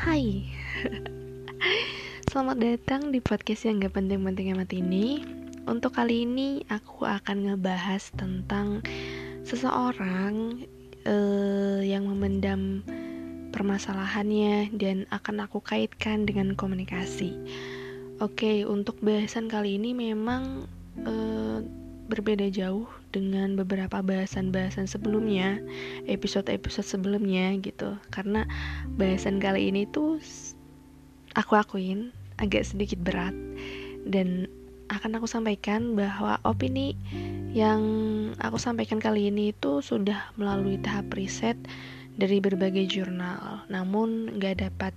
Hai. Selamat datang di podcast yang gak penting-penting amat ini. Untuk kali ini aku akan ngebahas tentang Seseorang uh, yang memendam permasalahannya Dan akan aku kaitkan dengan komunikasi. Oke, untuk bahasan kali ini memang uh, berbeda jauh dengan beberapa bahasan-bahasan sebelumnya, episode-episode sebelumnya gitu. Karena bahasan kali ini tuh aku akuin agak sedikit berat dan akan aku sampaikan bahwa opini yang aku sampaikan kali ini itu sudah melalui tahap riset dari berbagai jurnal. Namun nggak dapat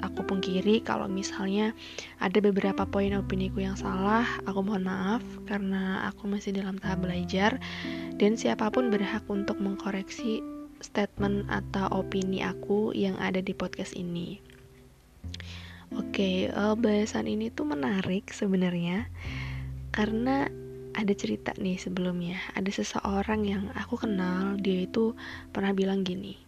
aku pungkiri kalau misalnya ada beberapa poin opini ku yang salah, aku mohon maaf karena aku masih dalam tahap belajar dan siapa pun berhak untuk mengkoreksi statement atau opini aku yang ada di podcast ini. Oke, uh, bahasan ini tuh menarik sebenarnya karena ada cerita nih sebelumnya. Ada seseorang yang aku kenal, dia itu pernah bilang gini.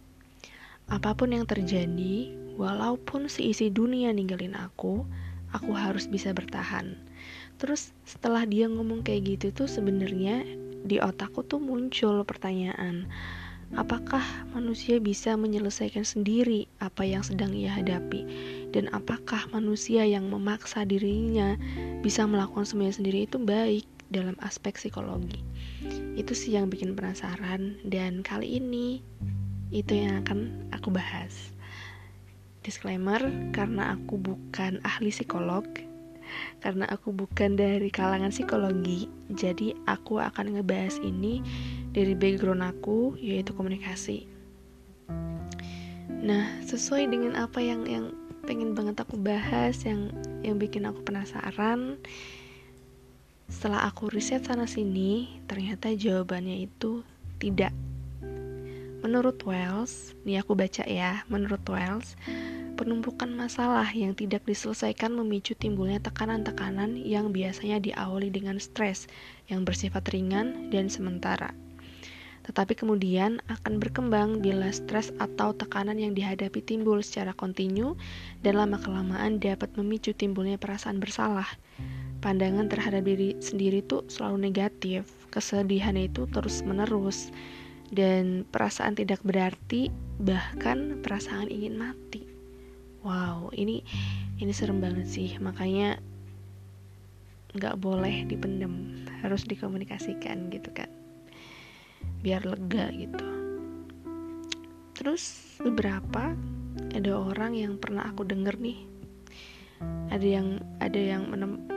Apa pun yang terjadi, walaupun seisi dunia ninggalin aku, aku harus bisa bertahan. Terus setelah dia ngomong kayak gitu tuh sebenarnya di otakku tuh muncul pertanyaan, apakah manusia bisa menyelesaikan sendiri apa yang sedang ia hadapi? Dan apakah manusia yang memaksa dirinya bisa melakukan semuanya sendiri itu baik dalam aspek psikologi? Itu sih yang bikin penasaran dan kali ini itu yang akan aku bahas. Disclaimer, karena aku bukan ahli psikolog, karena aku bukan dari kalangan psikologi, jadi aku akan ngebahas ini dari background aku, yaitu komunikasi. Nah, sesuai dengan apa yang yang pengen banget aku bahas, yang yang bikin aku penasaran, setelah aku riset sana sini, ternyata jawabannya itu tidak Menurut Wells, nih aku baca ya, menurut Wells, penumpukan masalah yang tidak diselesaikan memicu timbulnya tekanan-tekanan yang biasanya diawali dengan stres yang bersifat ringan dan sementara. Tetapi kemudian akan berkembang bila stres atau tekanan yang dihadapi timbul secara kontinu dan lama-kelamaan dapat memicu timbulnya perasaan bersalah. Pandangan terhadap diri sendiri itu selalu negatif, kesedihan itu terus-menerus, dan perasaan tidak berarti bahkan perasaan ingin mati wow ini ini serem banget sih. Makanya nggak boleh dipendem harus dikomunikasikan gitu kan. Biar lega gitu. Terus beberapa ada orang yang pernah aku denger nih. Ada yang ada yang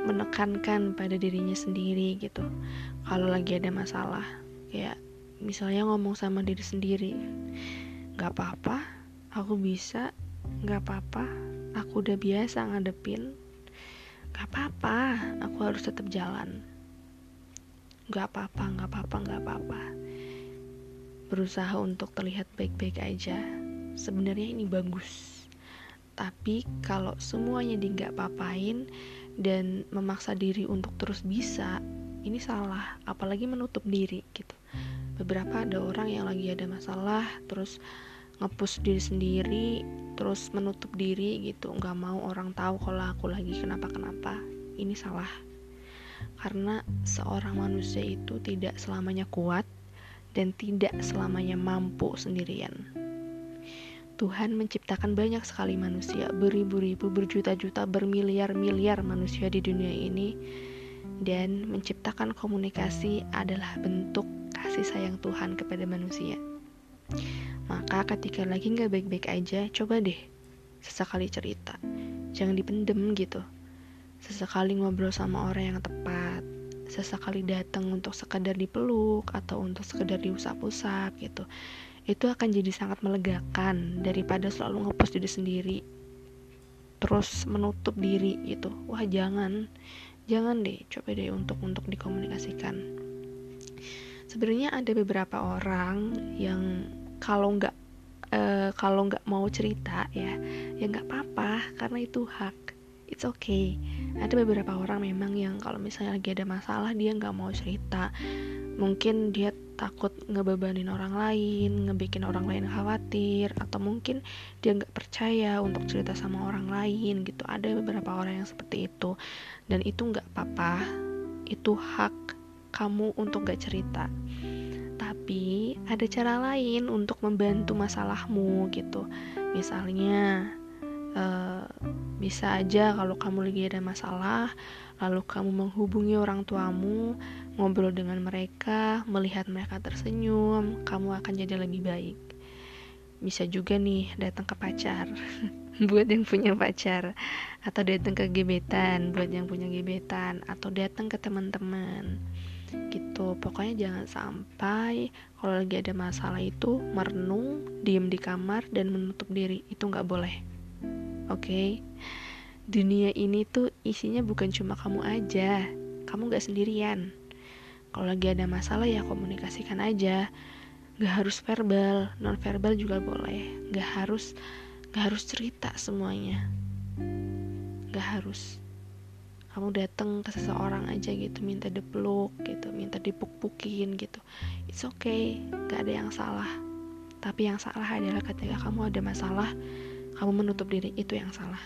menekankan pada dirinya sendiri gitu. Kalau lagi ada masalah kayak misalnya ngomong sama diri sendiri nggak apa-apa aku bisa nggak apa-apa aku udah biasa ngadepin. Nggak apa-apa aku harus tetap jalan. Nggak apa-apa nggak apa-apa nggak apa-apa. Berusaha untuk terlihat baik-baik aja. Sebenarnya ini bagus. Tapi kalau semuanya di nggak papain dan memaksa diri untuk terus bisa ini salah. Apalagi menutup diri gitu. Beberapa ada orang yang lagi ada masalah terus ngepus diri sendiri terus menutup diri gitu. Nggak mau orang tahu kalau aku lagi kenapa kenapa ini salah. Karena seorang manusia itu tidak selamanya kuat dan tidak selamanya mampu sendirian. Tuhan menciptakan banyak sekali manusia, beribu-ribu, berjuta-juta, bermiliar-miliar manusia di dunia ini, dan menciptakan komunikasi adalah bentuk kasih sayang Tuhan kepada manusia. Maka ketika lagi nggak baik-baik aja, coba deh sesekali cerita. Jangan dipendem gitu. Sesekali ngobrol sama orang yang tepat. Sesekali datang untuk sekedar dipeluk atau untuk sekedar diusap-usap gitu. Itu akan jadi sangat melegakan daripada selalu ngepost diri sendiri. Terus menutup diri gitu. Wah, jangan. Jangan deh, coba deh untuk untuk dikomunikasikan sebenarnya ada beberapa orang yang kalau nggak uh, kalau nggak mau cerita ya ya nggak apa-apa karena itu hak. It's okay. Ada beberapa orang memang yang kalau misalnya lagi ada masalah dia nggak mau cerita. Mungkin dia takut ngebebanin orang lain, ngebikin orang lain khawatir, atau mungkin dia nggak percaya untuk cerita sama orang lain gitu. Ada beberapa orang yang seperti itu, dan itu nggak apa-apa. Itu hak kamu untuk nggak cerita. Tapi ada cara lain untuk membantu masalahmu gitu. Misalnya, uh, bisa aja kalau kamu lagi ada masalah, lalu kamu menghubungi orang tuamu ngobrol dengan mereka, melihat mereka tersenyum, kamu akan jadi lebih baik. Bisa juga nih datang ke pacar, buat yang punya pacar, atau datang ke gebetan, buat yang punya gebetan, atau datang ke teman-teman. Gitu, pokoknya jangan sampai kalau lagi ada masalah itu merenung, diem di kamar, dan menutup diri. Itu nggak boleh. Oke? Okay? Dunia ini tuh isinya bukan cuma kamu aja, kamu gak sendirian kalau lagi ada masalah ya komunikasikan aja gak harus verbal non verbal juga boleh gak harus gak harus cerita semuanya gak harus kamu datang ke seseorang aja gitu minta dipeluk gitu minta dipuk-pukin gitu. It's okay gak ada yang salah. Tapi yang salah adalah ketika kamu ada masalah kamu menutup diri itu yang salah.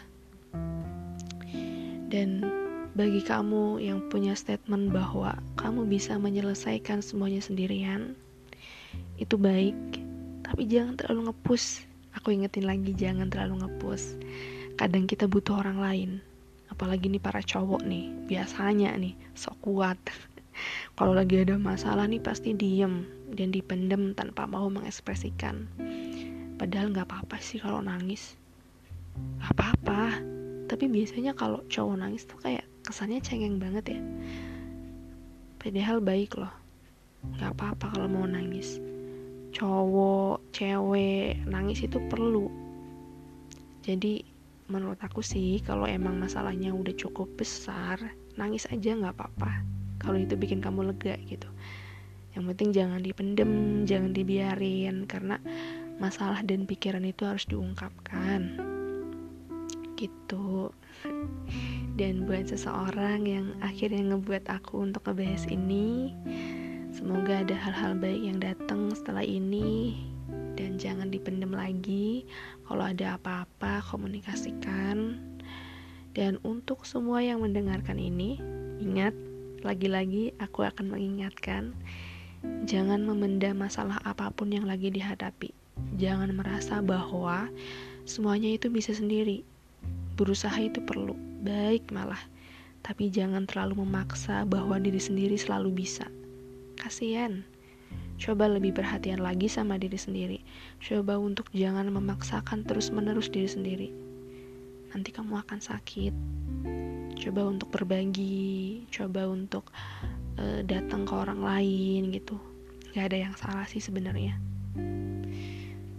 Dan bagi kamu yang punya statement bahwa kamu bisa menyelesaikan semuanya sendirian, itu baik, tapi jangan terlalu ngepus. Aku ingetin lagi, jangan terlalu ngepus. Kadang kita butuh orang lain, apalagi nih para cowok nih, biasanya nih, sok kuat. Kalau lagi ada masalah nih pasti diem dan dipendem tanpa mau mengekspresikan. Padahal nggak apa-apa sih kalau nangis, nggak apa-apa. Tapi biasanya kalau cowok nangis tuh kayak kesannya cengeng banget ya padahal baik loh nggak apa-apa kalau mau nangis cowok cewek nangis itu perlu jadi menurut aku sih kalau emang masalahnya udah cukup besar nangis aja nggak apa-apa. Kalau itu bikin kamu lega gitu. Yang penting jangan dipendem jangan dibiarin karena masalah dan pikiran itu harus diungkapkan. Gitu. Dan buat seseorang yang akhirnya ngebuat aku untuk ngebahas ini semoga ada hal-hal baik yang datang setelah ini dan jangan dipendam lagi kalau ada apa-apa komunikasikan dan untuk semua yang mendengarkan ini ingat lagi-lagi aku akan mengingatkan jangan memendam masalah apa pun yang lagi dihadapi jangan merasa bahwa semuanya itu bisa sendiri Berusaha itu perlu, baik malah. Tapi jangan terlalu memaksa bahwa diri sendiri selalu bisa. Kasihan. Coba lebih perhatian lagi sama diri sendiri. Coba untuk jangan memaksakan terus-menerus diri sendiri. Nanti kamu akan sakit. Coba untuk berbagi, coba untuk uh, datang ke orang lain gitu. Gak ada yang salah sih sebenarnya.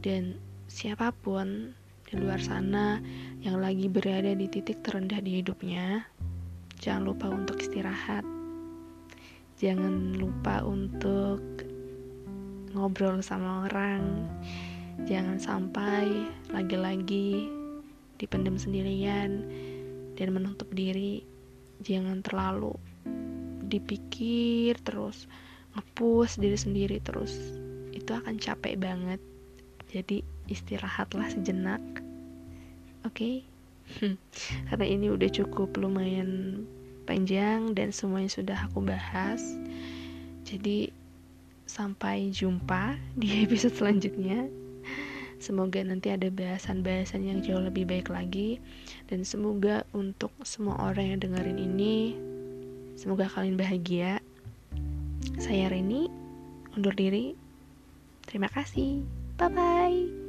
Dan siapa pun di luar sana yang lagi berada di titik terendah di hidupnya, jangan lupa untuk istirahat. Jangan lupa untuk ngobrol sama orang. Jangan sampai lagi-lagi dipendam sendirian dan menutup diri. Jangan terlalu dipikir terus, ngepus diri sendiri terus. Itu akan capek banget. Jadi istirahatlah sejenak oke okay? karena ini udah cukup lumayan panjang dan semuanya sudah aku bahas jadi sampai jumpa di episode selanjutnya. Semoga nanti ada bahasan-bahasan yang jauh lebih baik lagi. Dan semoga untuk semua orang yang dengerin ini Semoga kalian bahagia. Saya Reni Undur diri. Terima kasih. Bye-bye